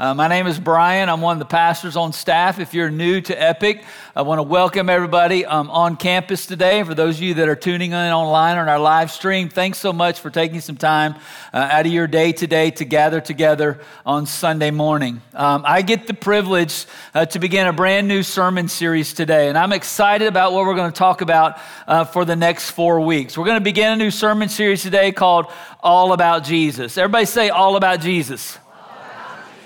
Uh, my name is Brian. I'm one of the pastors on staff. If you're new to Epic, I want to welcome everybody um, on campus today. For those of you that are tuning in online on our live stream, thanks so much for taking some time uh, out of your day today to gather together on Sunday morning. Um, I get the privilege uh, to begin a brand new sermon series today, and I'm excited about what we're going to talk about uh, for the next four weeks. We're going to begin a new sermon series today called All About Jesus. Everybody say, All About Jesus.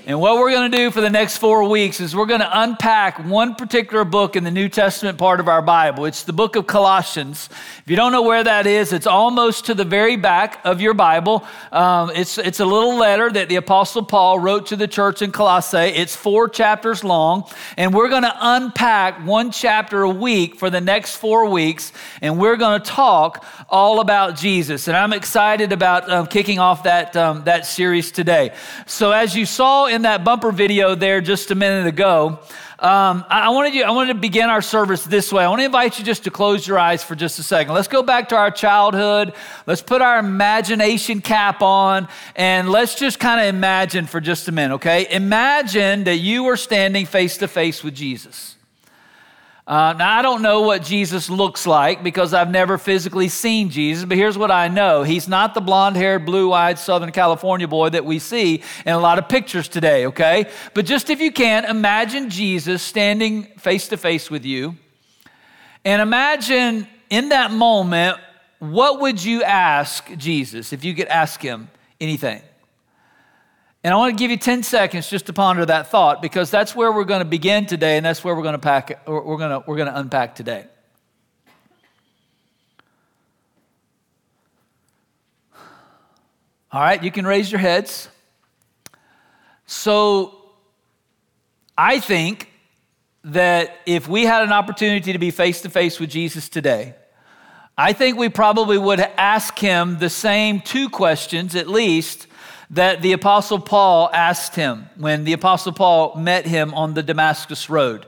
And what we're going to do for the next four weeks is we're going to unpack one particular book in the New Testament part of our Bible. It's the book of Colossians. If you don't know where that is, it's almost to the very back of your Bible. Um, it's, it's a little letter that the Apostle Paul wrote to the church in Colossae. It's four chapters long. And we're going to unpack one chapter a week for the next four weeks. And we're going to talk all about Jesus. And I'm excited about um, kicking off that, um, that series today. So, as you saw in that bumper video there just a minute ago, um, I, wanted you, I wanted to begin our service this way. I want to invite you just to close your eyes for just a second. Let's go back to our childhood. Let's put our imagination cap on and let's just kind of imagine for just a minute, okay? Imagine that you are standing face to face with Jesus. Uh, now, I don't know what Jesus looks like because I've never physically seen Jesus, but here's what I know. He's not the blonde haired, blue eyed Southern California boy that we see in a lot of pictures today, okay? But just if you can, imagine Jesus standing face to face with you. And imagine in that moment, what would you ask Jesus if you could ask him anything? And I want to give you 10 seconds just to ponder that thought because that's where we're going to begin today and that's where we're going to pack we're going to we're going to unpack today. All right, you can raise your heads. So I think that if we had an opportunity to be face to face with Jesus today, I think we probably would ask him the same two questions at least that the Apostle Paul asked him when the Apostle Paul met him on the Damascus Road.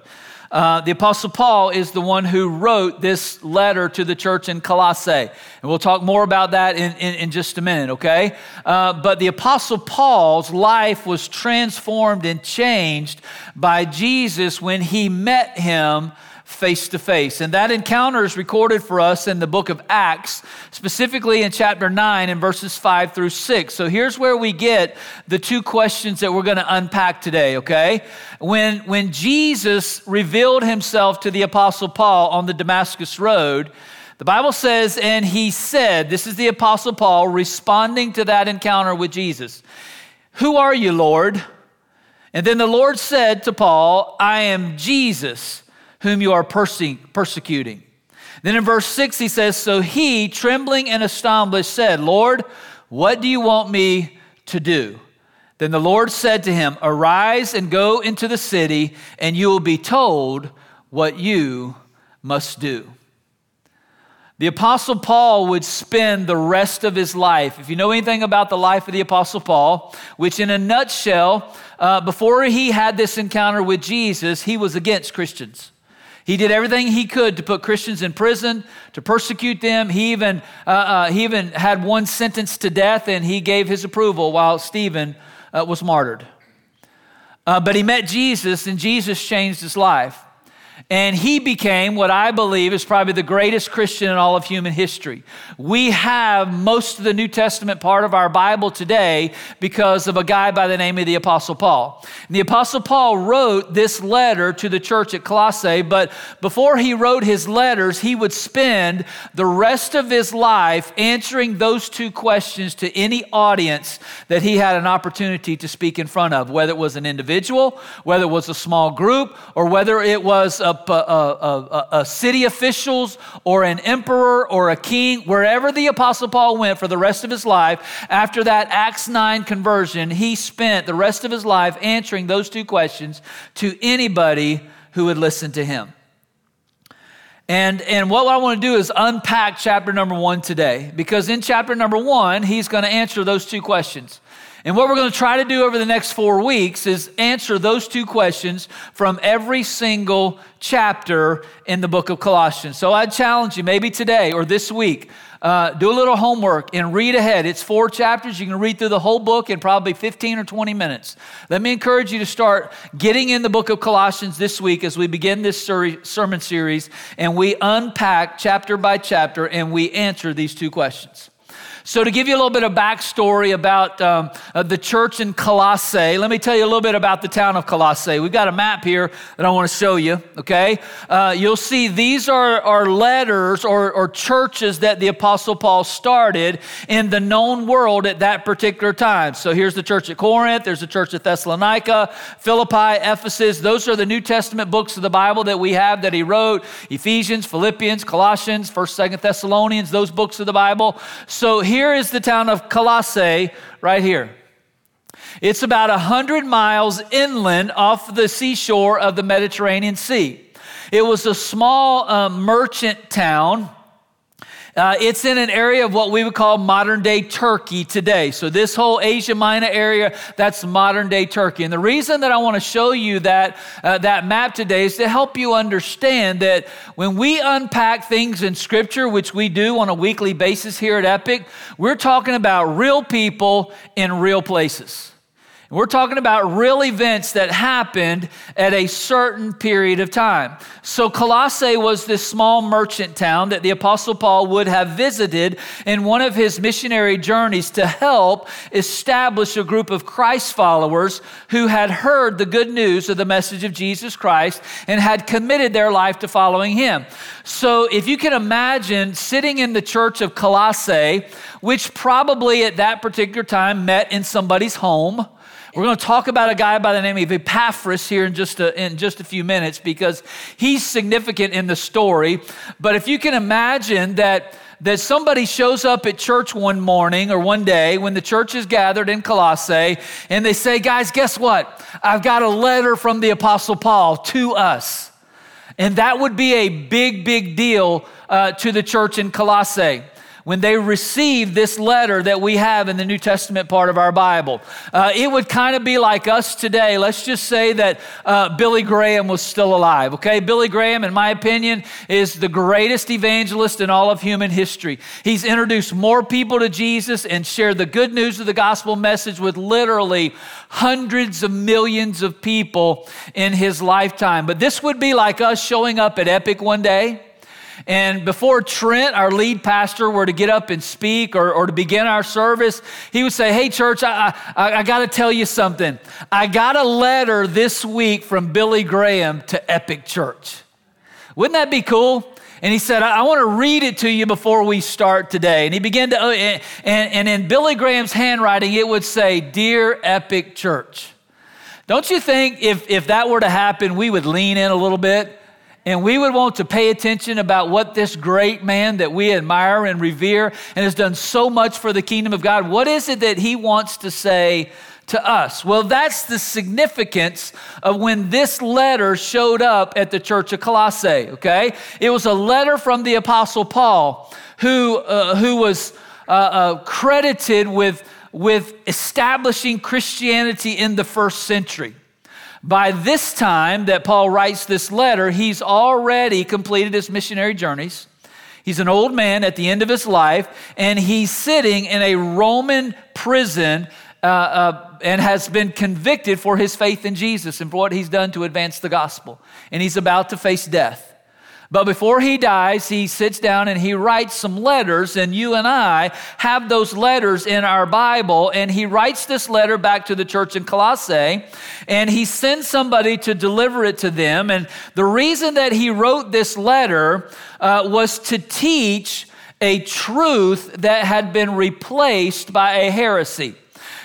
Uh, the Apostle Paul is the one who wrote this letter to the church in Colossae. And we'll talk more about that in, in, in just a minute, okay? Uh, but the Apostle Paul's life was transformed and changed by Jesus when he met him face to face. And that encounter is recorded for us in the book of Acts, specifically in chapter 9 and verses 5 through 6. So here's where we get the two questions that we're going to unpack today, okay? When, when Jesus revealed himself to the Apostle Paul on the Damascus Road, the Bible says, and he said, this is the Apostle Paul responding to that encounter with Jesus, Who are you, Lord? And then the Lord said to Paul, I am Jesus whom you are perse- persecuting. Then in verse 6, he says, So he, trembling and astonished, said, Lord, what do you want me to do? Then the Lord said to him, Arise and go into the city, and you will be told what you must do. The Apostle Paul would spend the rest of his life, if you know anything about the life of the Apostle Paul, which in a nutshell, uh, before he had this encounter with Jesus, he was against Christians. He did everything he could to put Christians in prison, to persecute them. He even, uh, uh, he even had one sentenced to death, and he gave his approval while Stephen uh, was martyred. Uh, but he met Jesus, and Jesus changed his life. And he became what I believe is probably the greatest Christian in all of human history. We have most of the New Testament part of our Bible today because of a guy by the name of the Apostle Paul. And the Apostle Paul wrote this letter to the church at Colossae, but before he wrote his letters, he would spend the rest of his life answering those two questions to any audience that he had an opportunity to speak in front of, whether it was an individual, whether it was a small group, or whether it was a a, a, city officials or an emperor or a king, wherever the Apostle Paul went for the rest of his life, after that Acts 9 conversion, he spent the rest of his life answering those two questions to anybody who would listen to him. And, and what I want to do is unpack chapter number one today, because in chapter number one, he's going to answer those two questions. And what we're going to try to do over the next four weeks is answer those two questions from every single chapter in the book of Colossians. So I challenge you, maybe today or this week, uh, do a little homework and read ahead. It's four chapters. You can read through the whole book in probably 15 or 20 minutes. Let me encourage you to start getting in the book of Colossians this week as we begin this ser- sermon series and we unpack chapter by chapter and we answer these two questions. So, to give you a little bit of backstory about um, uh, the church in Colossae, let me tell you a little bit about the town of Colossae. We've got a map here that I want to show you, okay? Uh, you'll see these are, are letters or, or churches that the Apostle Paul started in the known world at that particular time. So, here's the church at Corinth, there's the church at Thessalonica, Philippi, Ephesus. Those are the New Testament books of the Bible that we have that he wrote Ephesians, Philippians, Colossians, 1st, 2nd Thessalonians, those books of the Bible. So, here is the town of Colossae right here. It's about 100 miles inland off the seashore of the Mediterranean Sea. It was a small uh, merchant town uh, it's in an area of what we would call modern day Turkey today. So, this whole Asia Minor area, that's modern day Turkey. And the reason that I want to show you that, uh, that map today is to help you understand that when we unpack things in Scripture, which we do on a weekly basis here at Epic, we're talking about real people in real places. We're talking about real events that happened at a certain period of time. So, Colossae was this small merchant town that the Apostle Paul would have visited in one of his missionary journeys to help establish a group of Christ followers who had heard the good news of the message of Jesus Christ and had committed their life to following him. So, if you can imagine sitting in the church of Colossae, which probably at that particular time met in somebody's home, we're going to talk about a guy by the name of Epaphras here in just a, in just a few minutes because he's significant in the story. But if you can imagine that that somebody shows up at church one morning or one day when the church is gathered in Colossae and they say, Guys, guess what? I've got a letter from the Apostle Paul to us. And that would be a big, big deal uh, to the church in Colossae when they received this letter that we have in the New Testament part of our Bible. Uh, it would kind of be like us today. Let's just say that uh, Billy Graham was still alive, okay? Billy Graham, in my opinion, is the greatest evangelist in all of human history. He's introduced more people to Jesus and shared the good news of the gospel message with literally hundreds of millions of people in his lifetime. But this would be like us showing up at Epic one day and before Trent, our lead pastor, were to get up and speak or, or to begin our service, he would say, Hey, church, I, I, I got to tell you something. I got a letter this week from Billy Graham to Epic Church. Wouldn't that be cool? And he said, I, I want to read it to you before we start today. And he began to, uh, and, and in Billy Graham's handwriting, it would say, Dear Epic Church. Don't you think if, if that were to happen, we would lean in a little bit? And we would want to pay attention about what this great man that we admire and revere and has done so much for the kingdom of God, what is it that he wants to say to us? Well, that's the significance of when this letter showed up at the church of Colossae, okay? It was a letter from the Apostle Paul who, uh, who was uh, uh, credited with, with establishing Christianity in the first century. By this time that Paul writes this letter, he's already completed his missionary journeys. He's an old man at the end of his life, and he's sitting in a Roman prison uh, uh, and has been convicted for his faith in Jesus and for what he's done to advance the gospel. And he's about to face death. But before he dies, he sits down and he writes some letters, and you and I have those letters in our Bible. And he writes this letter back to the church in Colossae, and he sends somebody to deliver it to them. And the reason that he wrote this letter uh, was to teach a truth that had been replaced by a heresy.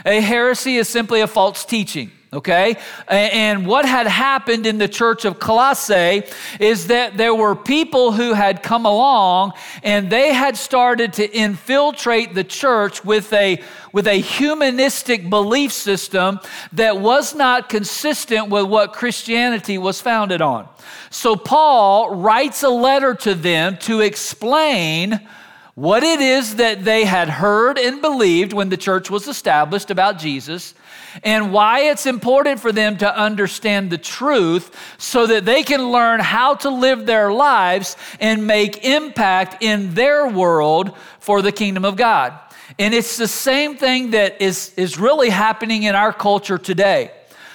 A heresy is simply a false teaching okay? And what had happened in the church of Colossae is that there were people who had come along and they had started to infiltrate the church with a with a humanistic belief system that was not consistent with what Christianity was founded on. So Paul writes a letter to them to explain what it is that they had heard and believed when the church was established about Jesus and why it's important for them to understand the truth so that they can learn how to live their lives and make impact in their world for the kingdom of God. And it's the same thing that is, is really happening in our culture today.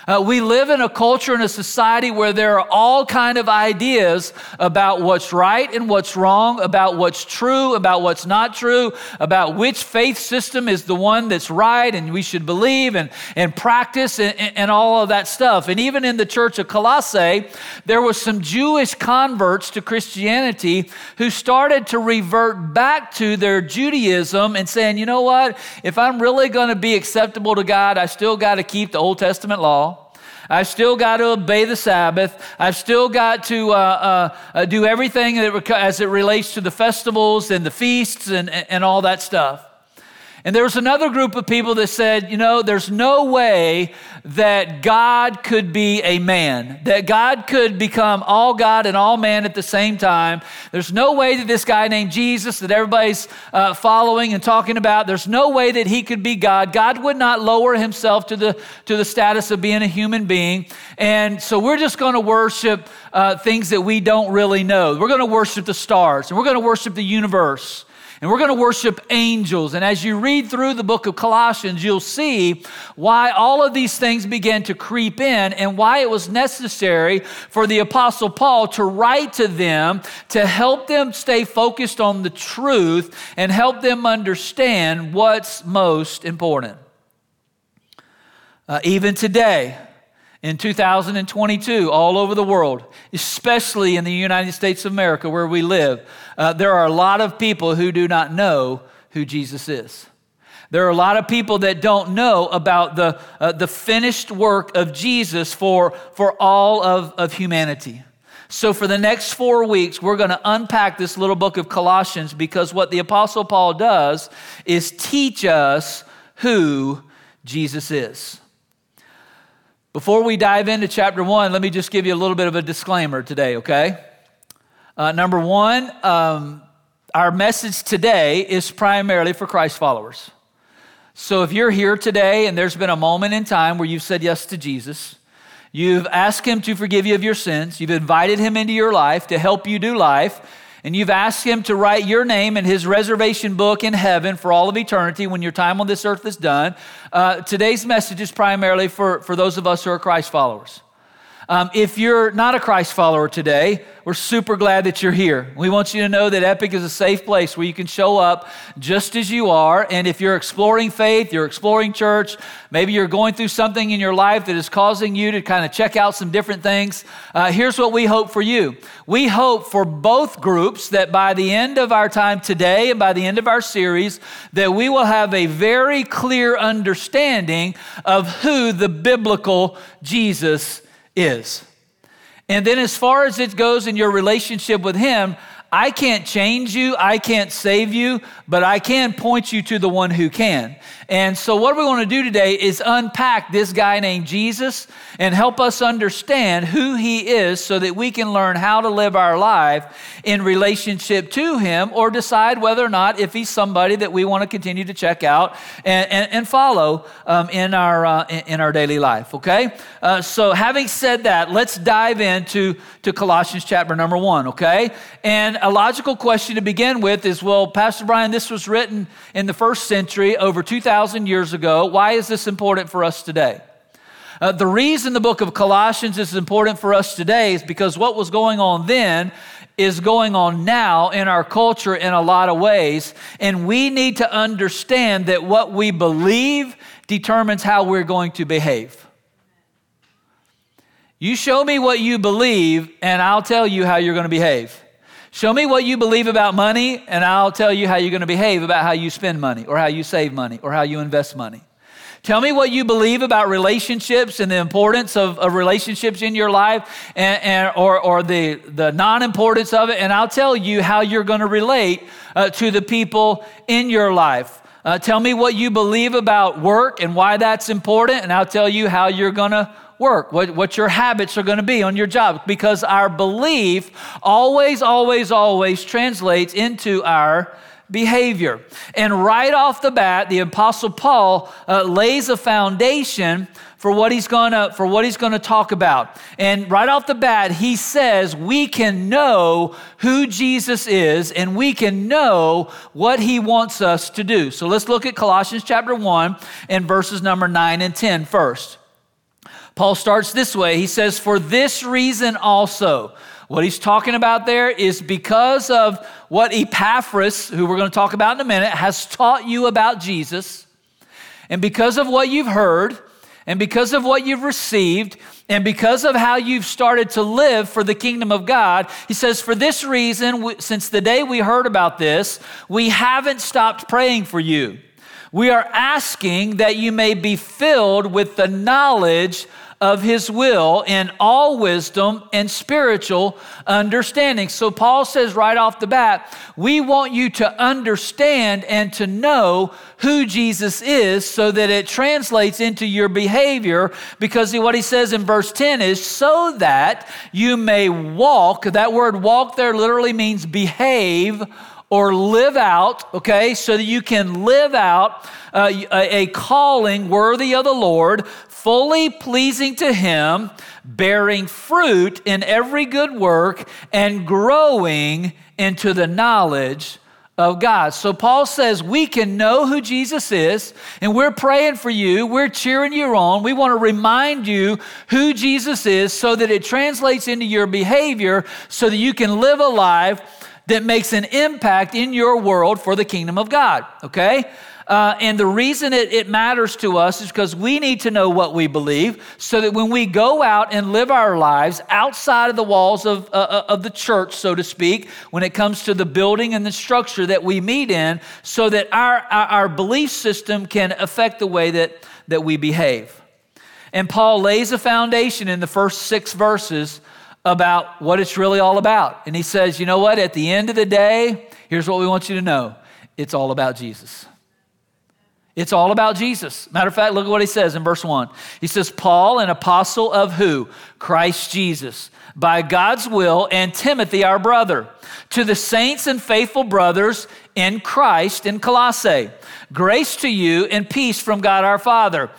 Uh, we live in a culture and a society where there are all kind of ideas about what's right and what's wrong, about what's true, about what's not true, about which faith system is the one that's right and we should believe and, and practice and, and all of that stuff. And even in the church of Colossae, there was some Jewish converts to Christianity who started to revert back to their Judaism and saying, you know what, if I'm really going to be acceptable to God, I still got to keep the Old Testament law. I've still got to obey the Sabbath. I've still got to uh, uh, uh do everything that, as it relates to the festivals and the feasts and, and all that stuff. And there was another group of people that said, you know, there's no way that God could be a man, that God could become all God and all man at the same time. There's no way that this guy named Jesus, that everybody's uh, following and talking about, there's no way that he could be God. God would not lower himself to the, to the status of being a human being. And so we're just going to worship uh, things that we don't really know. We're going to worship the stars and we're going to worship the universe and we're going to worship angels. And as you read through the book of Colossians, you'll see why all of these things began to creep in and why it was necessary for the Apostle Paul to write to them to help them stay focused on the truth and help them understand what's most important. Uh, even today, in 2022 all over the world, especially in the United States of America where we live, uh, there are a lot of people who do not know who Jesus is. There are a lot of people that don't know about the, uh, the finished work of Jesus for, for all of, of humanity. So, for the next four weeks, we're going to unpack this little book of Colossians because what the Apostle Paul does is teach us who Jesus is. Before we dive into chapter one, let me just give you a little bit of a disclaimer today, okay? Uh, number one, um, our message today is primarily for Christ followers. So if you're here today and there's been a moment in time where you've said yes to Jesus, you've asked Him to forgive you of your sins, you've invited Him into your life to help you do life, and you've asked Him to write your name in His reservation book in heaven for all of eternity when your time on this earth is done, uh, today's message is primarily for, for those of us who are Christ followers. Um, if you're not a Christ follower today, we're super glad that you're here. We want you to know that Epic is a safe place where you can show up just as you are. And if you're exploring faith, you're exploring church, maybe you're going through something in your life that is causing you to kind of check out some different things, uh, here's what we hope for you. We hope for both groups that by the end of our time today and by the end of our series, that we will have a very clear understanding of who the biblical Jesus is. And then, as far as it goes in your relationship with Him, I can't change you, I can't save you, but I can point you to the one who can. And so, what we want to do today is unpack this guy named Jesus and help us understand who he is so that we can learn how to live our life in relationship to him or decide whether or not if he's somebody that we want to continue to check out and, and, and follow um, in, our, uh, in our daily life, okay? Uh, so, having said that, let's dive into to Colossians chapter number one, okay? And a logical question to begin with is well, Pastor Brian, this was written in the first century over 2,000 years ago. Why is this important for us today? Uh, the reason the book of Colossians is important for us today is because what was going on then is going on now in our culture in a lot of ways. And we need to understand that what we believe determines how we're going to behave. You show me what you believe, and I'll tell you how you're going to behave. Show me what you believe about money, and I'll tell you how you're going to behave about how you spend money, or how you save money, or how you invest money. Tell me what you believe about relationships and the importance of, of relationships in your life and, and, or, or the, the non importance of it, and I'll tell you how you're going to relate uh, to the people in your life. Uh, tell me what you believe about work and why that's important, and I'll tell you how you're going to work, what, what your habits are going to be on your job, because our belief always, always, always translates into our behavior. And right off the bat, the Apostle Paul uh, lays a foundation for what he's gonna for what he's gonna talk about. And right off the bat, he says we can know who Jesus is and we can know what he wants us to do. So let's look at Colossians chapter 1 and verses number 9 and 10 first. Paul starts this way. He says, For this reason also. What he's talking about there is because of what Epaphras, who we're going to talk about in a minute, has taught you about Jesus, and because of what you've heard, and because of what you've received, and because of how you've started to live for the kingdom of God, he says, For this reason, since the day we heard about this, we haven't stopped praying for you. We are asking that you may be filled with the knowledge of his will in all wisdom and spiritual understanding. So Paul says right off the bat, we want you to understand and to know who Jesus is so that it translates into your behavior because what he says in verse 10 is so that you may walk. That word walk there literally means behave or live out, okay, so that you can live out uh, a, a calling worthy of the Lord, fully pleasing to Him, bearing fruit in every good work, and growing into the knowledge of God. So Paul says we can know who Jesus is, and we're praying for you. We're cheering you on. We want to remind you who Jesus is so that it translates into your behavior so that you can live a life that makes an impact in your world for the kingdom of God. Okay? Uh, and the reason it, it, matters to us is because we need to know what we believe so that when we go out and live our lives outside of the walls of, uh, uh, of the church, so to speak, when it comes to the building and the structure that we meet in, so that our, our, our belief system can affect the way that, that we behave. And Paul lays a foundation in the first six verses about what it's really all about. And he says, you know what? At the end of the day, here's what we want you to know it's all about Jesus. It's all about Jesus. Matter of fact, look at what he says in verse 1. He says, Paul, an apostle of who? Christ Jesus, by God's will, and Timothy, our brother, to the saints and faithful brothers in Christ in Colossae. Grace to you and peace from God our Father.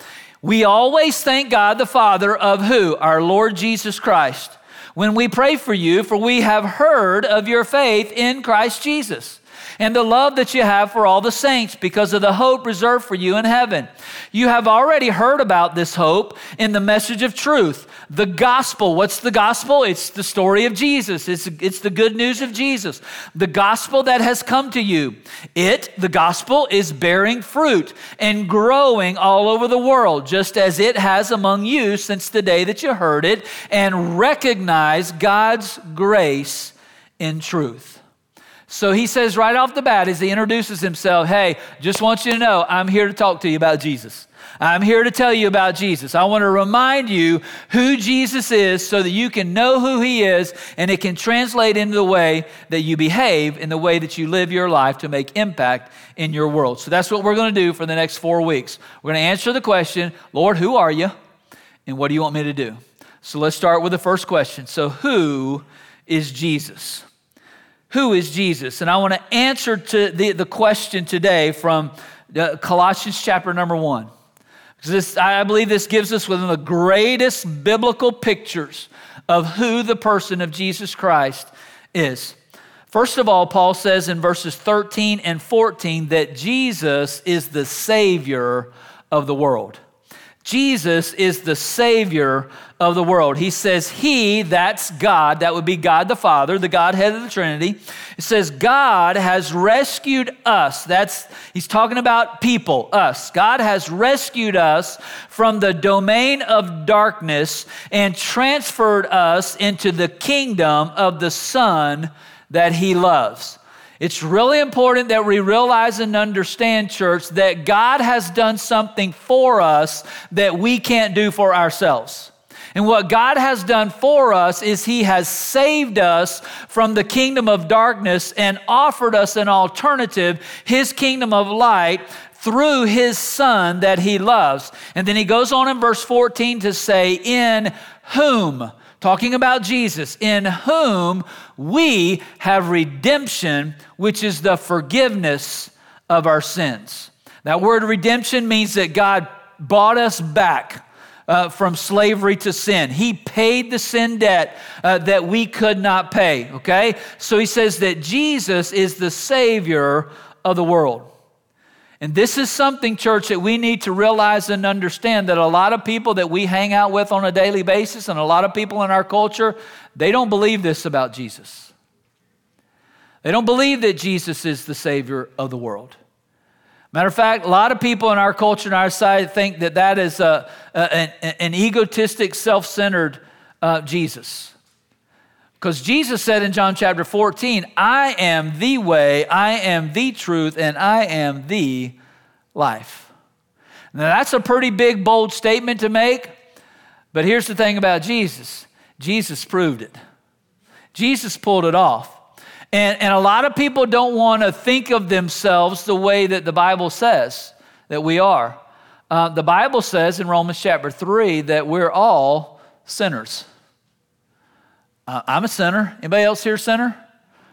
We always thank God the Father of who? Our Lord Jesus Christ. When we pray for you, for we have heard of your faith in Christ Jesus and the love that you have for all the saints because of the hope reserved for you in heaven. You have already heard about this hope in the message of truth, the gospel. What's the gospel? It's the story of Jesus, it's, it's the good news of Jesus, the gospel that has come to you. It, the gospel, is bearing fruit and growing all over the world, just as it has among you since the day that you heard it and recognize God's grace in truth. So he says right off the bat as he introduces himself, Hey, just want you to know, I'm here to talk to you about Jesus. I'm here to tell you about Jesus. I want to remind you who Jesus is so that you can know who he is and it can translate into the way that you behave, in the way that you live your life to make impact in your world. So that's what we're going to do for the next four weeks. We're going to answer the question Lord, who are you? And what do you want me to do? So let's start with the first question. So, who is Jesus? Who is Jesus? And I want to answer to the, the question today from uh, Colossians chapter number one. This, I believe this gives us one of the greatest biblical pictures of who the person of Jesus Christ is. First of all, Paul says in verses 13 and 14 that Jesus is the Savior of the world. Jesus is the Savior of the world. He says, He, that's God, that would be God the Father, the Godhead of the Trinity. It says, God has rescued us. That's, he's talking about people, us. God has rescued us from the domain of darkness and transferred us into the kingdom of the Son that He loves. It's really important that we realize and understand, church, that God has done something for us that we can't do for ourselves. And what God has done for us is He has saved us from the kingdom of darkness and offered us an alternative, His kingdom of light, through his son that he loves. And then he goes on in verse 14 to say, In whom, talking about Jesus, in whom we have redemption, which is the forgiveness of our sins. That word redemption means that God bought us back. Uh, from slavery to sin. He paid the sin debt uh, that we could not pay, okay? So he says that Jesus is the Savior of the world. And this is something, church, that we need to realize and understand that a lot of people that we hang out with on a daily basis and a lot of people in our culture, they don't believe this about Jesus. They don't believe that Jesus is the Savior of the world. Matter of fact, a lot of people in our culture and our society think that that is a, a, an, an, egotistic, self centered uh, Jesus. Because Jesus said in John chapter 14, I am the way, I am the truth, and I am the life. Now, that's a pretty big, bold statement to make, but here's the thing about Jesus Jesus proved it. Jesus pulled it off. And, and a lot of people don't want to think of themselves the way that the Bible says that we are. Uh, the Bible says in Romans chapter 3 that we're all sinners. Uh, I'm a sinner. Anybody else here sinner?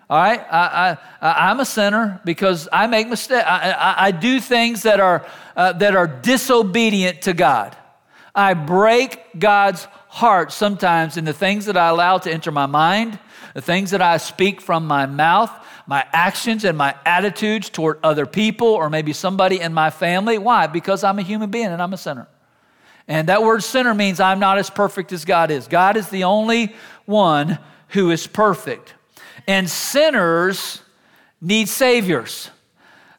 All right, I, I, I'm a sinner because I make mistakes. I, I, I, do things that are, uh, that are disobedient to God. I break God's heart sometimes in the things that I allow to enter my mind, the things that I speak from my mouth, my actions and my attitudes toward other people or maybe somebody in my family. Why? Because I'm a human being and I'm a sinner. And that word sinner means I'm not as perfect as God is. God is the only one who is perfect. And sinners need saviors.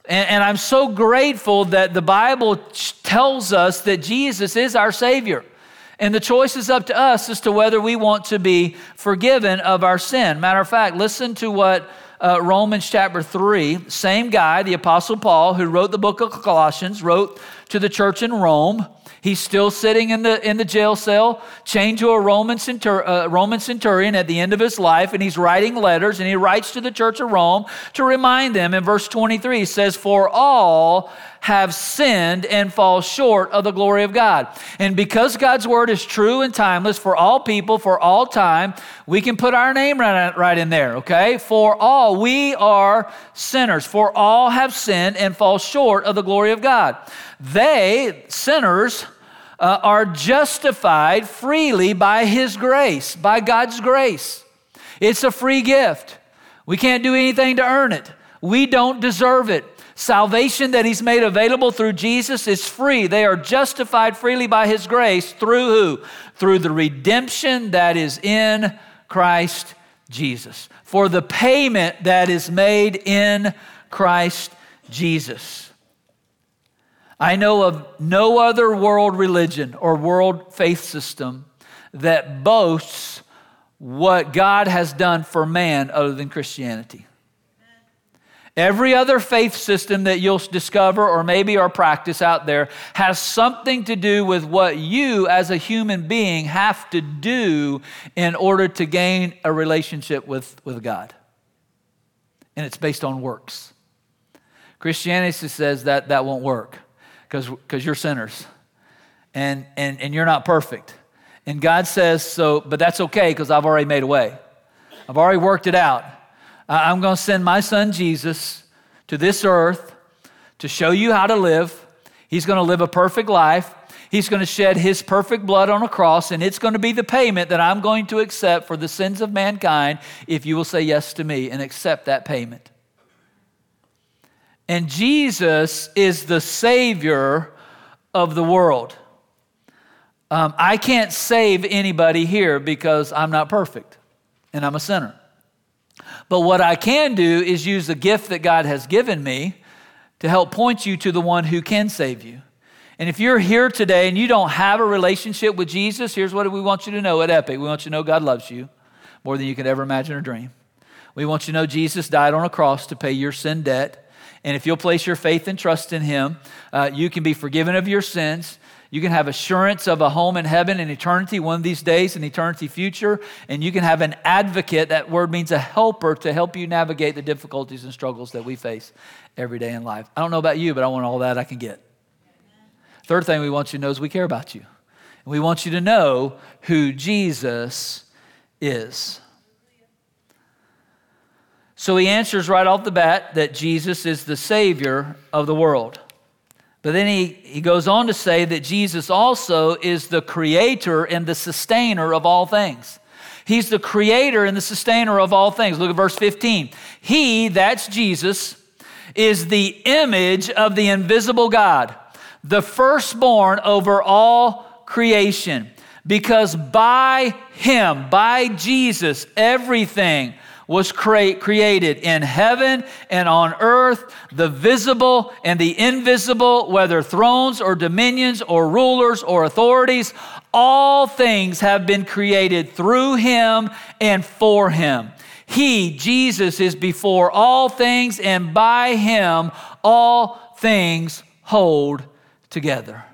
And, and, I'm so grateful that the Bible tells us that Jesus is our Savior. And the choice is up to us as to whether we want to be forgiven of our sin. Matter of fact, listen to what uh, Romans chapter 3, same guy, the Apostle Paul, who wrote the book of Colossians, wrote to the church in Rome. He's still sitting in the, in the jail cell, chained to a Roman, centur, uh, Roman centurion at the end of his life, and he's writing letters, and he writes to the church of Rome to remind them. In verse 23, he says, For all have sinned and fall short of the glory of God. And because God's word is true and timeless for all people, for all time, we can put our name right, in there, okay? For all, we are sinners. For all have sinned and fall short of the glory of God. They, sinners, uh, are justified freely by His grace, by God's grace. It's a free gift. We can't do anything to earn it. We don't deserve it. Salvation that He's made available through Jesus is free. They are justified freely by His grace through who? Through the redemption that is in Christ Jesus. For the payment that is made in Christ Jesus. I know of no other world religion or world faith system that boasts what God has done for man other than Christianity. Every other faith system that you'll discover or maybe or practice out there has something to do with what you as a human being have to do in order to gain a relationship with, with God. And it's based on works. Christianity says that that won't work because you're sinners and, and, and you're not perfect. And God says, so, but that's okay because I've already made a way. I've already worked it out. I'm going to send my son Jesus to this earth to show you how to live. He's going to live a perfect life. He's going to shed his perfect blood on a cross, and it's going to be the payment that I'm going to accept for the sins of mankind if you will say yes to me and accept that payment. And Jesus is the Savior of the world. Um, I can't save anybody here because I'm not perfect and I'm a sinner. But what I can do is use the gift that God has given me to help point you to the one who can save you. And if you're here today and you don't have a relationship with Jesus, here's what we want you to know at Epic. We want you to know God loves you more than you could ever imagine or dream. We want you to know Jesus died on a cross to pay your sin debt. And if you'll place your faith and trust in Him, uh, you can be forgiven of your sins. You can have assurance of a home in heaven in eternity, one of these days in eternity future. And you can have an advocate. That word means a helper to help you navigate the difficulties and struggles that we face every day in life. I don't know about you, but I want all that I can get. Third thing we want you to know is we care about you. And we want you to know who Jesus is. So he answers right off the bat that Jesus is the Savior of the world. But then he, he goes on to say that Jesus also is the creator and the sustainer of all things. He's the creator and the sustainer of all things. Look at verse 15. He, that's Jesus, is the image of the invisible God, the firstborn over all creation. Because by him, by Jesus, everything was cre- created in heaven and on earth, the visible and the invisible, whether thrones or dominions or rulers or authorities, all things have been created through him and for him. He, Jesus, is before all things, and by him all things hold together.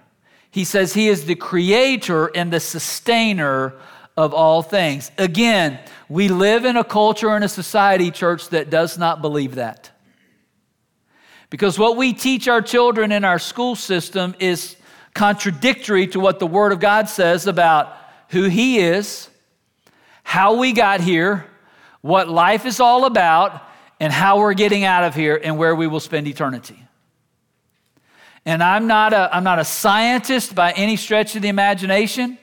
He says he is the creator and the sustainer of all things. Again, we live in a culture and a society, church, that does not believe that. Because what we teach our children in our school system is contradictory to what the Word of God says about who He is, how we got here, what life is all about, and how we're getting out of here and where we will spend eternity. And I'm not a, I'm not a scientist by any stretch of the imagination.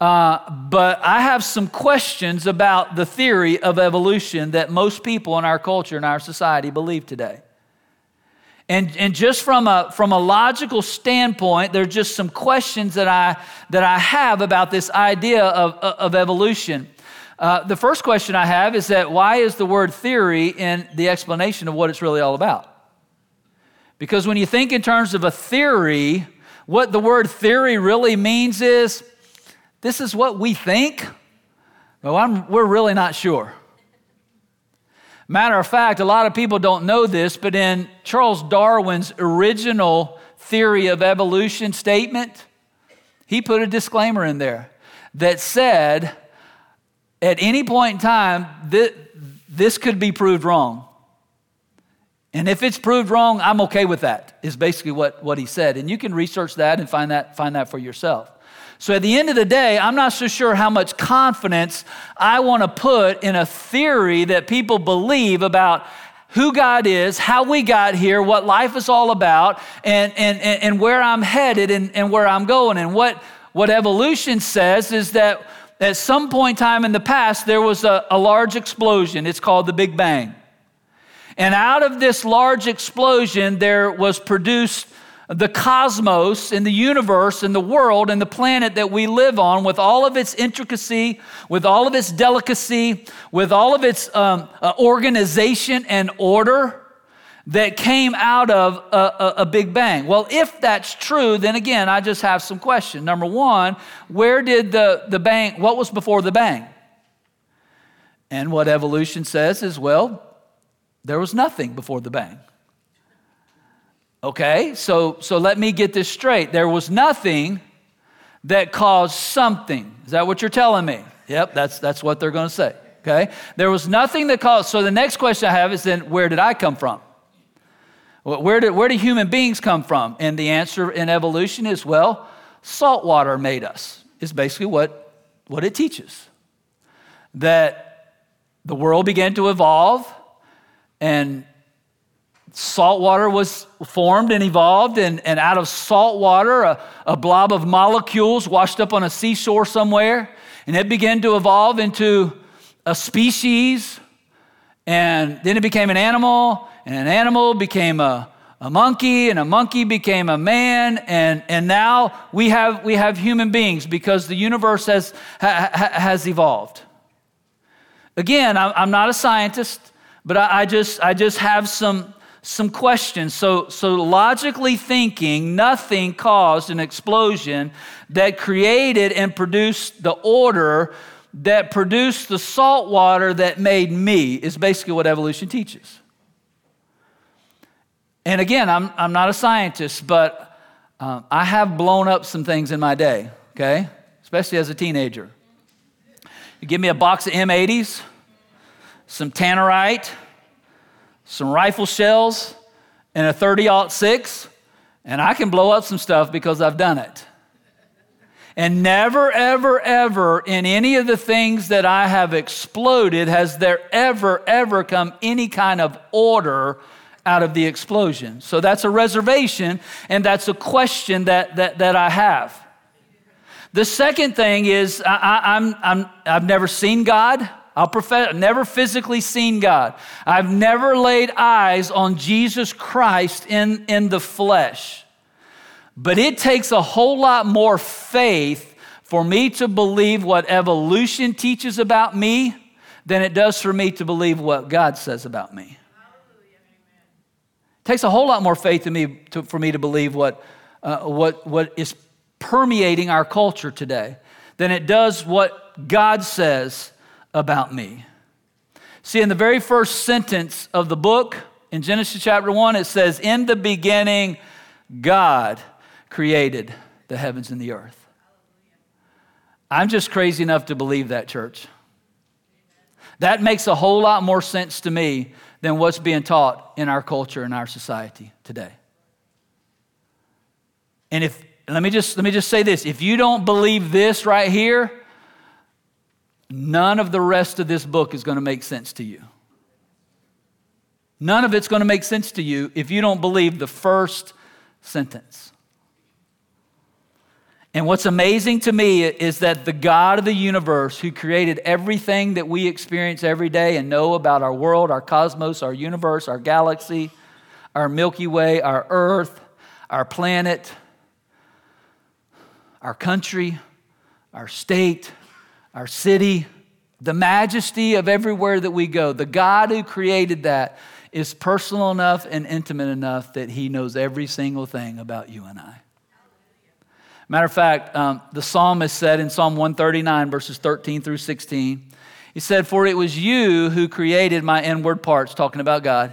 Uh, but I have some questions about the theory of evolution that most people in our culture and our society believe today. And, and just from a, from a logical standpoint, there are just some questions that I, that I have about this idea of, of evolution. Uh, the first question I have is that why is the word theory in the explanation of what it's really all about? Because when you think in terms of a theory, what the word theory really means is this is what we think? Well, I'm, we're really not sure. Matter of fact, a lot of people don't know this, but in Charles Darwin's original theory of evolution statement, he put a disclaimer in there that said at any point in time, this, this could be proved wrong. And if it's proved wrong, I'm okay with that, is basically what, what he said. And you can research that and find that, find that for yourself. So at the end of the day, I'm not so sure how much confidence I want to put in a theory that people believe about who God is, how we got here, what life is all about, and, and, and where I'm headed and, and where I'm going. And what, what evolution says is that at some point in time in the past, there was a, a large explosion. It's called the Big Bang. And out of this large explosion, there was produced the cosmos and the universe and the world and the planet that we live on with all of its intricacy, with all of its delicacy, with all of its um, uh, organization and order that came out of a, a, a, Big Bang. Well, if that's true, then again, I just have some questions. Number one, where did the, the bang, what was before the bang? And what evolution says is, well, there was nothing before the bang. Okay, so, so let me get this straight. There was nothing that caused something. Is that what you're telling me? Yep, that's, that's what they're going to say. Okay, there was nothing that caused. So the next question I have is then, where did I come from? Where did, where do human beings come from? And the answer in evolution is well, salt water made us, is basically what, what it teaches. That the world began to evolve and salt water was formed and evolved, and, and out of salt water, a, a blob of molecules washed up on a seashore somewhere, and it began to evolve into a species, and then it became an animal, and an animal became a, a monkey, and a monkey became a man, and, and now we have, we have human beings because the universe has, ha, has evolved. Again, I'm not a scientist, but I, I, just, I just have some, some questions. So, so logically thinking, nothing caused an explosion that created and produced the order that produced the salt water that made me, is basically what evolution teaches. And again, I'm, I'm not a scientist, but Um, I have blown up some things in my day, okay? Especially as a teenager. You give me a box of M80s, some tannerite, some rifle shells, and a 30 6, and I can blow up some stuff because I've done it. And never, ever, ever in any of the things that I have exploded has there ever, ever come any kind of order out of the explosion. So that's a reservation, and that's a question that, that, that I have. The second thing is I, I'm, I'm, I've never seen God. I'll profess, never physically seen God. I've never laid eyes on Jesus Christ in, in the flesh. But it takes a whole lot more faith for me to believe what evolution teaches about me than it does for me to believe what God says about me. It takes a whole lot more faith in me to, for me to believe what, uh, what, what is permeating our culture today than it does what God says about me. See, in the very first sentence of the book, in Genesis chapter 1, it says, In the beginning, God created the heavens and the earth. I'm just crazy enough to believe that, church. That makes a whole lot more sense to me than what's being taught in our culture and our society today. And if let me just let me just say this, if you don't believe this right here, none of the rest of this book is going to make sense to you. None of it's going to make sense to you if you don't believe the first sentence. And what's amazing to me is that the God of the universe, who created everything that we experience every day and know about our world, our cosmos, our universe, our galaxy, our Milky Way, our earth, our planet, our country, our state, our city, the majesty of everywhere that we go, the God who created that is personal enough and intimate enough that he knows every single thing about you and I. Matter of fact, um, the psalmist said in Psalm 139, verses 13 through 16, he said, For it was you who created my inward parts, talking about God.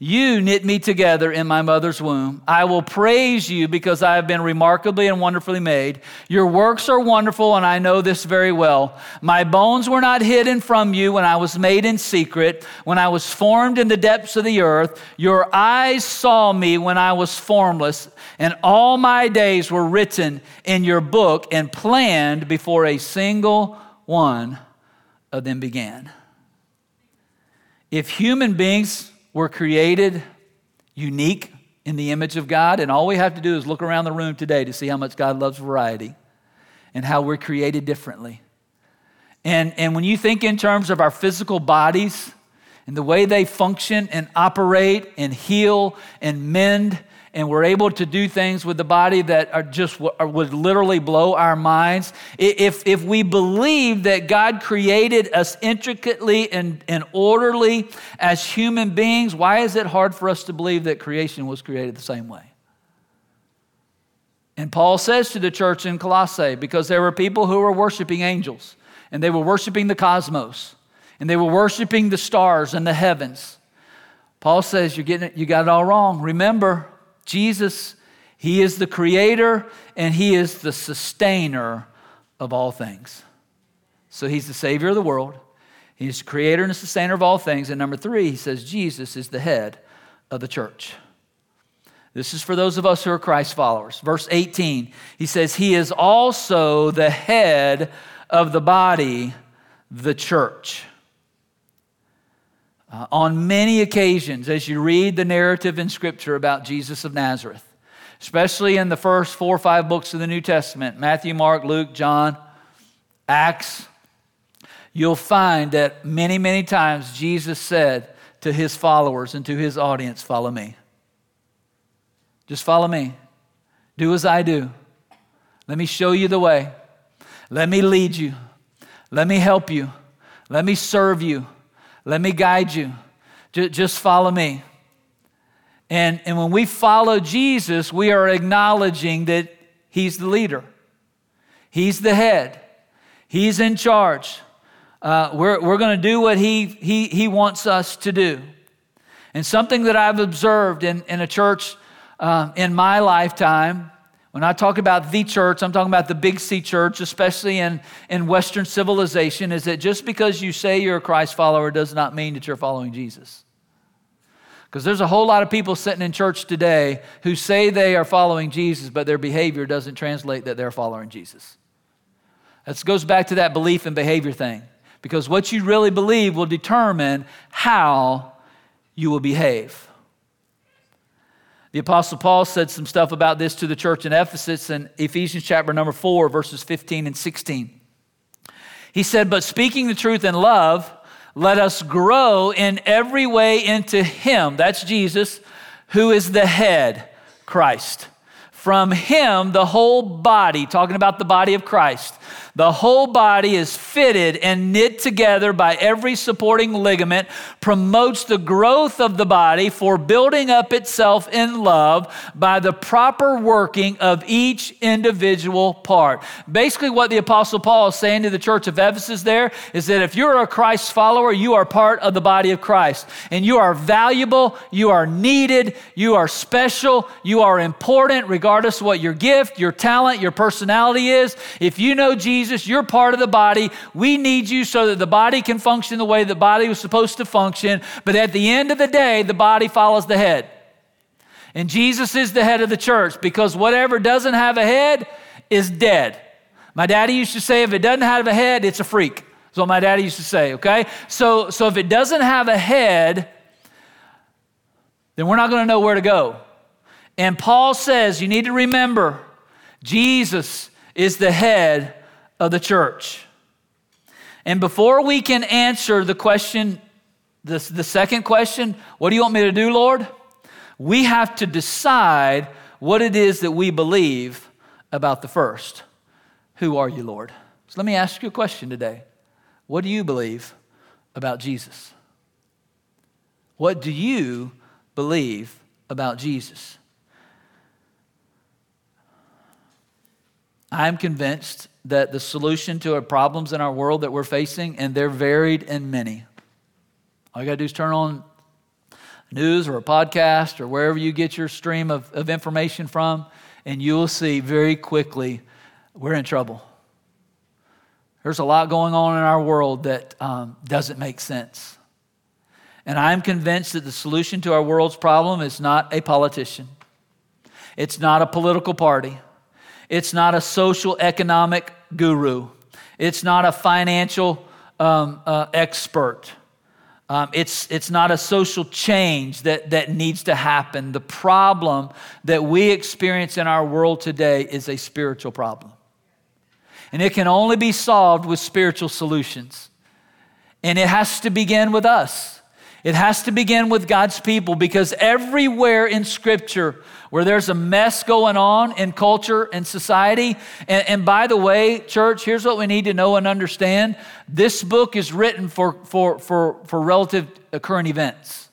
You knit me together in my mother's womb. I will praise you because I have been remarkably and wonderfully made. Your works are wonderful, and I know this very well. My bones were not hidden from you when I was made in secret, when I was formed in the depths of the earth. Your eyes saw me when I was formless, and all my days were written in your book and planned before a single one of them began. If human beings we're created unique in the image of God, and all we have to do is look around the room today to see how much God loves variety and how we're created differently. And, and when you think in terms of our physical bodies and the way they function and operate and heal and mend and we're able to do things with the body that are just would literally blow our minds. If, if we believe that God created us intricately and, and orderly as human beings, why is it hard for us to believe that creation was created the same way? And Paul says to the church in Colossae, because there were people who were worshiping angels, and they were worshiping the cosmos, and they were worshiping the stars and the heavens. Paul says, You're getting it, you got it all wrong. Remember, Jesus, He is the creator and He is the sustainer of all things. So He's the Savior of the world, He's the creator and the sustainer of all things. And number three, He says Jesus is the head of the church. This is for those of us who are Christ followers. Verse 18, He says, He is also the head of the body, the church. Uh, on many occasions, as you read the narrative in Scripture about Jesus of Nazareth, especially in the first four or five books of the New Testament Matthew, Mark, Luke, John, Acts you'll find that many, many times Jesus said to his followers and to his audience, Follow me. Just follow me. Do as I do. Let me show you the way. Let me lead you. Let me help you. Let me serve you. Let me guide you. Just follow me. And, and when we follow Jesus, we are acknowledging that He's the leader, He's the head, He's in charge. Uh, we're we're going to do what he, he, he wants us to do. And something that I've observed in, in a church uh, in my lifetime When I talk about the church, I'm talking about the big C church, especially in, in Western civilization, is that just because you say you're a Christ follower does not mean that you're following Jesus. Because there's a whole lot of people sitting in church today who say they are following Jesus, but their behavior doesn't translate that they're following Jesus. That goes back to that belief and behavior thing. Because what you really believe will determine how you will behave. The Apostle Paul said some stuff about this to the church in Ephesus in Ephesians chapter number 4, verses 15 and 16. He said, But speaking the truth in love, let us grow in every way into Him, that's Jesus, who is the head, Christ. From Him, the whole body, talking about the body of Christ, the whole body is fitted and knit together by every supporting ligament, promotes the growth of the body for building up itself in love by the proper working of each individual part. Basically, what the Apostle Paul is saying to the church of Ephesus there is that if you're a Christ follower, you are part of the body of Christ. And you are valuable, you are needed, you are special, you are important, regardless of what your gift, your talent, your personality is. If you know Jesus, Jesus, you're part of the body. We need you so that the body can function the way the body was supposed to function. But at the end of the day, the body follows the head. And Jesus is the head of the church because whatever doesn't have a head is dead. My daddy used to say, if it doesn't have a head, it's a freak. That's what my daddy used to say, okay? So, so if it doesn't have a head, then we're not going to know where to go. And Paul says, you need to remember, Jesus is the head of the church. And before we can answer the question, the, the second question, what do you want me to do, Lord? We have to decide what it is that we believe about the first. Who are you, Lord? So let me ask you a question today. What do you believe about Jesus? What do you believe about Jesus? I'm convinced that the solution to our problems in our world that we're facing, and they're varied and many. All you got to do is turn on news or a podcast or wherever you get your stream of, of information from, and you will see very quickly we're in trouble. There's a lot going on in our world that um, doesn't make sense. And I'm convinced that the solution to our world's problem is not a politician, it's not a political party. It's not a social economic guru. It's not a financial um, uh, expert. Um, it's, it's not a social change that, that needs to happen. The problem that we experience in our world today is a spiritual problem. And it can only be solved with spiritual solutions. And it has to begin with us. It has to begin with God's people because everywhere in Scripture where there's a mess going on in culture and society, and, and, by the way, church, here's what we need to know and understand this book is written for, for, for, for relative uh, current events.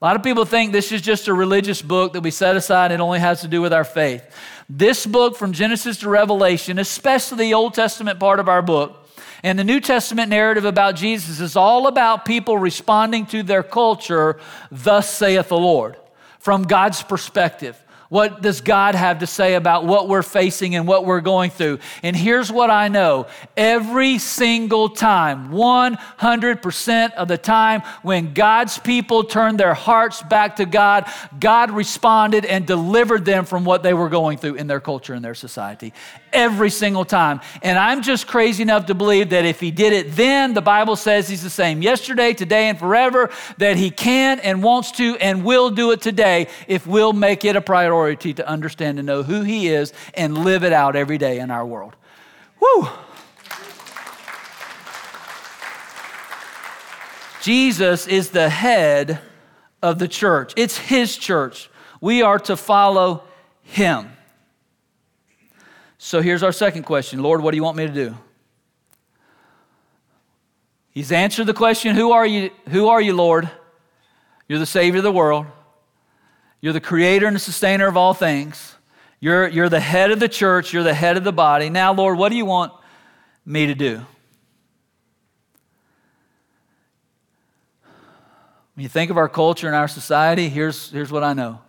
A lot of people think this is just a religious book that we set aside, it only has to do with our faith. This book, from Genesis to Revelation, especially the Old Testament part of our book, and the New Testament narrative about Jesus is all about people responding to their culture, thus saith the Lord, from God's perspective. What does God have to say about what we're facing and what we're going through? And here's what I know every single time, 100% of the time, when God's people turned their hearts back to God, God responded and delivered them from what they were going through in their culture and their society. Every single time. And I'm just crazy enough to believe that if He did it then, the Bible says He's the same yesterday, today, and forever, that He can and wants to and will do it today if we'll make it a priority to understand and know who He is and live it out every day in our world. Woo! Jesus is the head of the church. It's His church. We are to follow Him. So here's our second question Lord, what do you want me to do? He's answered the question, Who are you, who are you Lord? You're the Savior of the world. You're the creator and the sustainer of all things. You're, you're the head of the church. You're the head of the body. Now, Lord, what do you want me to do? When you think of our culture and our society, here's, here's what I know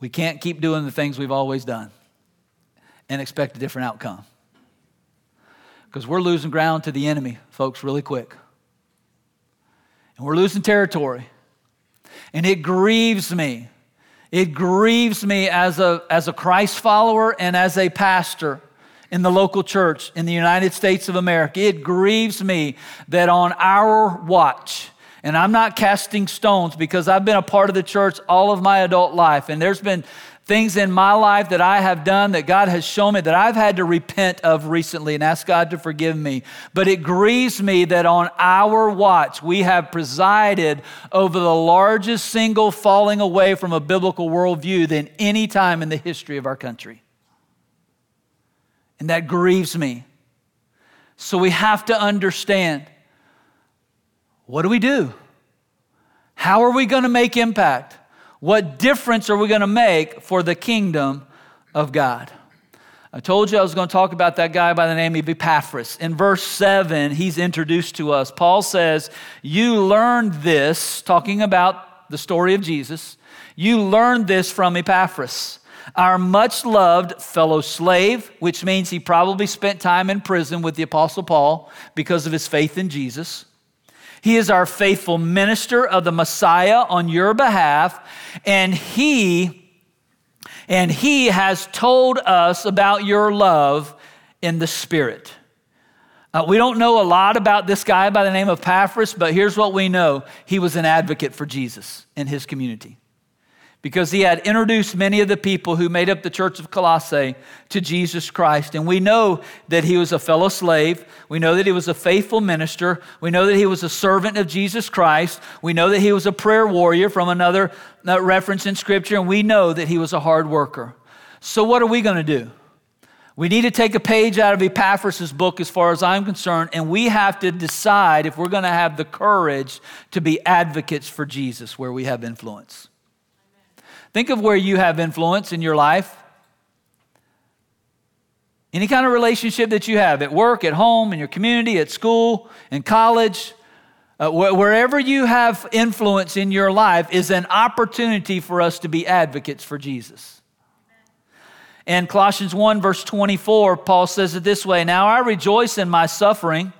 We can't keep doing the things we've always done and expect a different outcome. Because we're losing ground to the enemy, folks, really quick. And we're losing territory. And it grieves me. It grieves me as a, as a Christ follower and as a pastor in the local church in the United States of America. It grieves me that on our watch, and I'm not casting stones because I've been a part of the church all of my adult life, and there's been things in my life that I have done that God has shown me that I've had to repent of recently and ask God to forgive me. But it grieves me that on our watch, we have presided over the largest single falling away from a biblical worldview than any time in the history of our country. And that grieves me. So we have to understand what do we do? How are we going to make impact? What difference are we going to make for the kingdom of God? I told you I was going to talk about that guy by the name of Epaphras. In verse 7, he's introduced to us. Paul says, You learned this, talking about the story of Jesus. You learned this from Epaphras, our much loved fellow slave, which means he probably spent time in prison with the Apostle Paul because of his faith in Jesus. He is our faithful minister of the Messiah on your behalf, and he and he has told us about your love in the Spirit. Uh, we don't know a lot about this guy by the name of Epaphras, but here's what we know he was an advocate for Jesus in his community because he had introduced many of the people who made up the church of Colossae to Jesus Christ. And we know that he was a fellow slave. We know that he was a faithful minister. We know that he was a servant of Jesus Christ. We know that he was a prayer warrior from another uh, reference in Scripture. And we know that he was a hard worker. So, what are we going to do? We need to take a page out of Epaphras' book, as far as I'm concerned, and we have to decide if we're going to have the courage to be advocates for Jesus where we have influence. Think of where you have influence in your life. Any kind of relationship that you have at work, at home, in your community, at school, in college, uh, wh- wherever you have influence in your life is an opportunity for us to be advocates for Jesus. In Colossians 1, verse 24, Paul says it this way Now I rejoice in my suffering,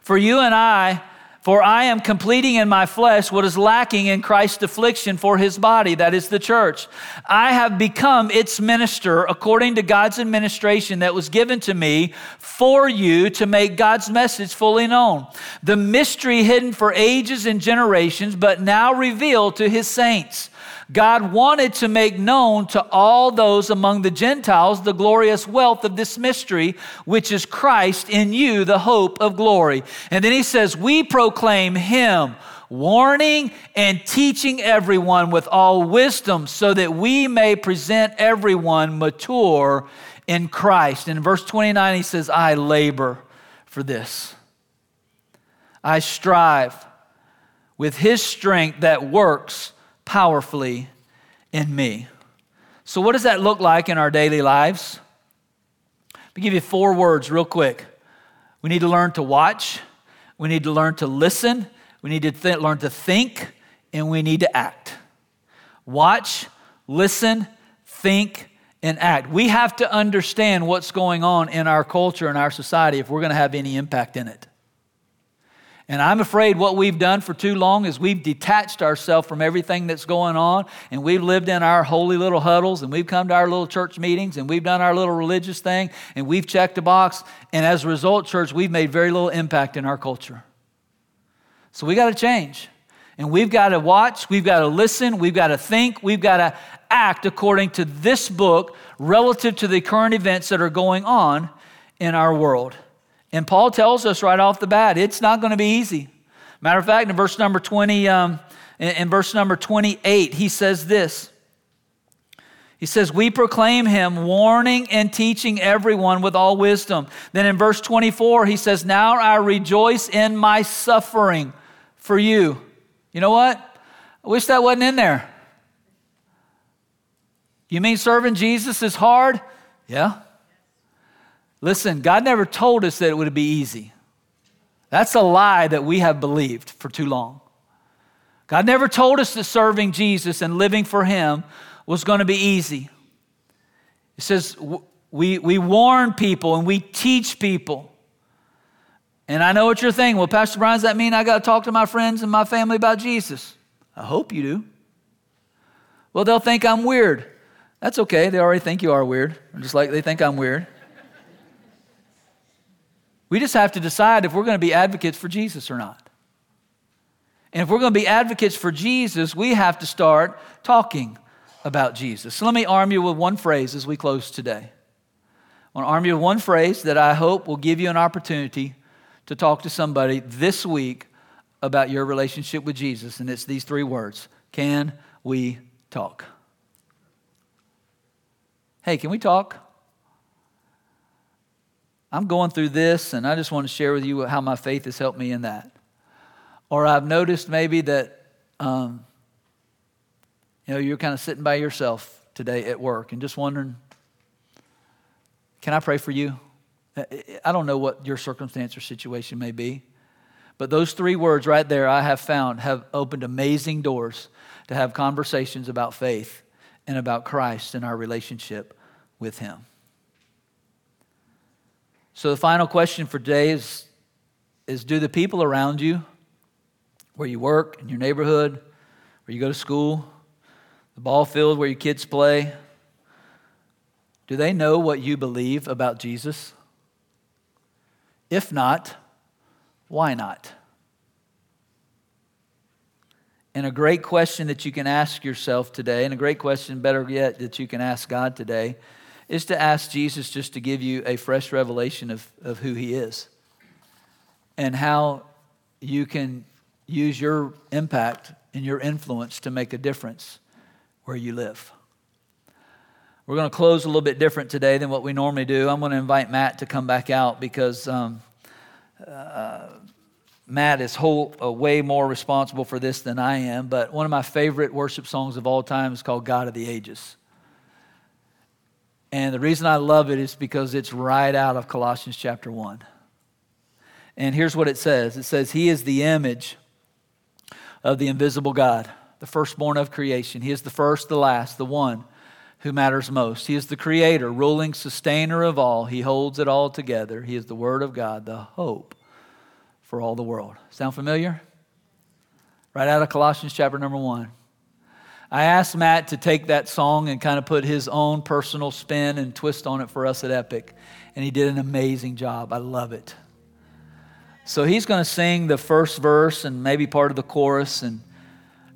for you and I for I am completing in my flesh what is lacking in Christ's affliction for his body, that is the church. I have become its minister according to God's administration that was given to me for you to make God's message fully known. The mystery hidden for ages and generations, but now revealed to his saints. God wanted to make known to all those among the Gentiles the glorious wealth of this mystery, which is Christ in you, the hope of glory. And then he says, We proclaim him warning and teaching everyone with all wisdom so that we may present everyone mature in Christ. In verse 29, he says, I labor for this. I strive with his strength that works powerfully in me. So, what does that look like in our daily lives? Let me give you four words real quick. We need to learn to watch, we need to learn to listen, we need to th- learn to think, and we need to act. Watch, listen, think, and act. We have to understand what's going on in our culture and our society if we're going to have any impact in it. And I'm afraid what we've done for too long is we've detached ourselves from everything that's going on, and we've lived in our holy little huddles, and we've come to our little church meetings, and we've done our little religious thing, and we've checked a box. And as a result, church, we've made very little impact in our culture. So we got to change. And we've got to watch, we've got to listen, we've got to think, we've got to act according to this book relative to the current events that are going on in our world. And Paul tells us right off the bat, it's not going to be easy. Matter of fact, in verse number 20, um, in verse number 28, he says this. He says, We proclaim him, warning and teaching everyone with all wisdom. Then in verse 24, he says, Now I rejoice in my suffering for you. You know what? I wish that wasn't in there. You mean serving Jesus is hard? Yeah. Listen, God never told us that it would be easy. That's a lie that we have believed for too long. God never told us that serving Jesus and living for Him was going to be easy. It says, we, we warn people and we teach people. And I know what you're thinking. Well, Pastor Brian, does that mean I got to talk to my friends and my family about Jesus? I hope you do. Well, they'll think I'm weird. That's okay. They already think you are weird, just like they think I'm weird. We just have to decide if we're going to be advocates for Jesus or not. And if we're going to be advocates for Jesus, we have to start talking about Jesus. So let me arm you with one phrase as we close today. I want to arm you with one phrase that I hope will give you an opportunity to talk to somebody this week about your relationship with Jesus. And it's these three words Can we talk? Hey, can we talk? I'm going through this, and I just want to share with you how my faith has helped me in that. Or I've noticed maybe that um, you know, you're kind of sitting by yourself today at work and just wondering, can I pray for you? I don't know what your circumstance or situation may be, but those three words right there I have found have opened amazing doors to have conversations about faith and about Christ and our relationship with Him. So, the final question for today is, is Do the people around you, where you work, in your neighborhood, where you go to school, the ball field where your kids play, do they know what you believe about Jesus? If not, why not? And a great question that you can ask yourself today, and a great question, better yet, that you can ask God today, is to ask Jesus just to give you a fresh revelation of, of who He is and how you can use your impact and your influence to make a difference where you live. We're going to close a little bit different today than what we normally do. I'm going to invite Matt to come back out because um, uh, Matt is whole, uh, way more responsible for this than I am. But one of my favorite worship songs of all time is called God of the Ages. And the reason I love it is because it's right out of Colossians chapter 1. And here's what it says it says, He is the image of the invisible God the firstborn of creation. He is the first, the last, the one who matters most. He is the creator, ruling, sustainer of all. He holds it all together. He is the Word of God, the hope for all the world. Sound familiar? Right out of Colossians chapter number one. I asked Matt to take that song and kind of put his own personal spin and twist on it for us at Epic, and he did an amazing job. I love it. So he's going to sing the first verse and maybe part of the chorus and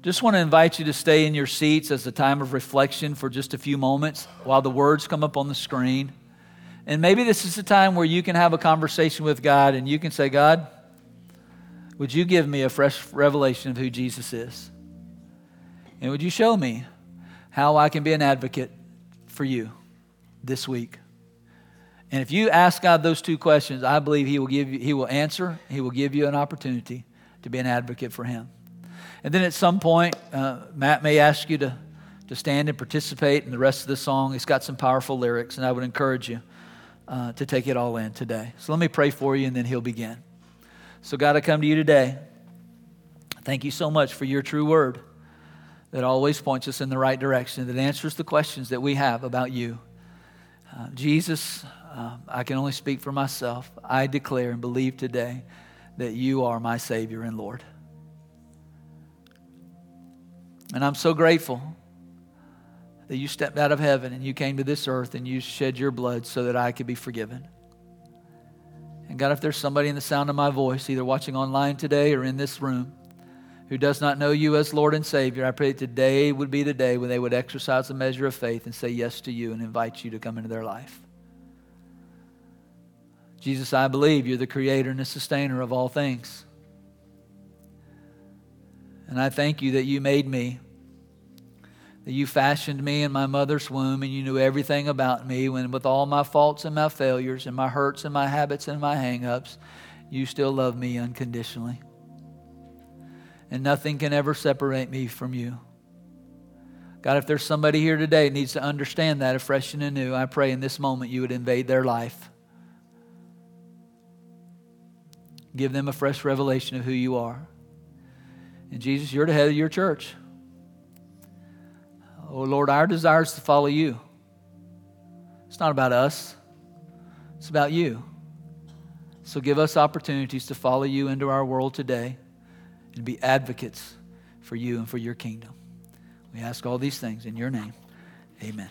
just want to invite you to stay in your seats as a time of reflection for just a few moments while the words come up on the screen. And maybe this is a time where you can have a conversation with God and you can say, God, would you give me a fresh revelation of who Jesus is? And would you show me how I can be an advocate for you this week? And if you ask God those two questions, I believe He will give you, He will answer, He will give you an opportunity to be an advocate for Him. And then at some point, uh, Matt may ask you to, to stand and participate in the rest of the song. It's got some powerful lyrics, and I would encourage you uh, to take it all in today. So let me pray for you, and then he'll begin. So, God, I come to you today. Thank you so much for your true word that always points us in the right direction, that answers the questions that we have about you. Uh, Jesus, uh, I can only speak for myself. I declare and believe today that you are my Savior and Lord. And I'm so grateful that you stepped out of heaven and you came to this earth and you shed your blood so that I could be forgiven. And God, if there's somebody in the sound of my voice, either watching online today or in this room, who does not know you as Lord and Savior, I pray today would be the day when they would exercise a measure of faith and say yes to you and invite you to come into their life. Jesus, I believe you're the creator and the sustainer of all things. And I thank you that you made me, that you fashioned me in my mother's womb, and you knew everything about me. When, with all my faults and my failures, and my hurts and my habits and my hang ups, you still love me unconditionally. And nothing can ever separate me from you. God, if there's somebody here today needs to understand that afresh and anew, I pray in this moment you would invade their life. Give them a fresh revelation of who you are. And Jesus, you're the head of your church. Oh Lord, our desire is to follow you. It's not about us, it's about you. So give us opportunities to follow you into our world today and be advocates for you and for your kingdom. We ask all these things in your name. Amen.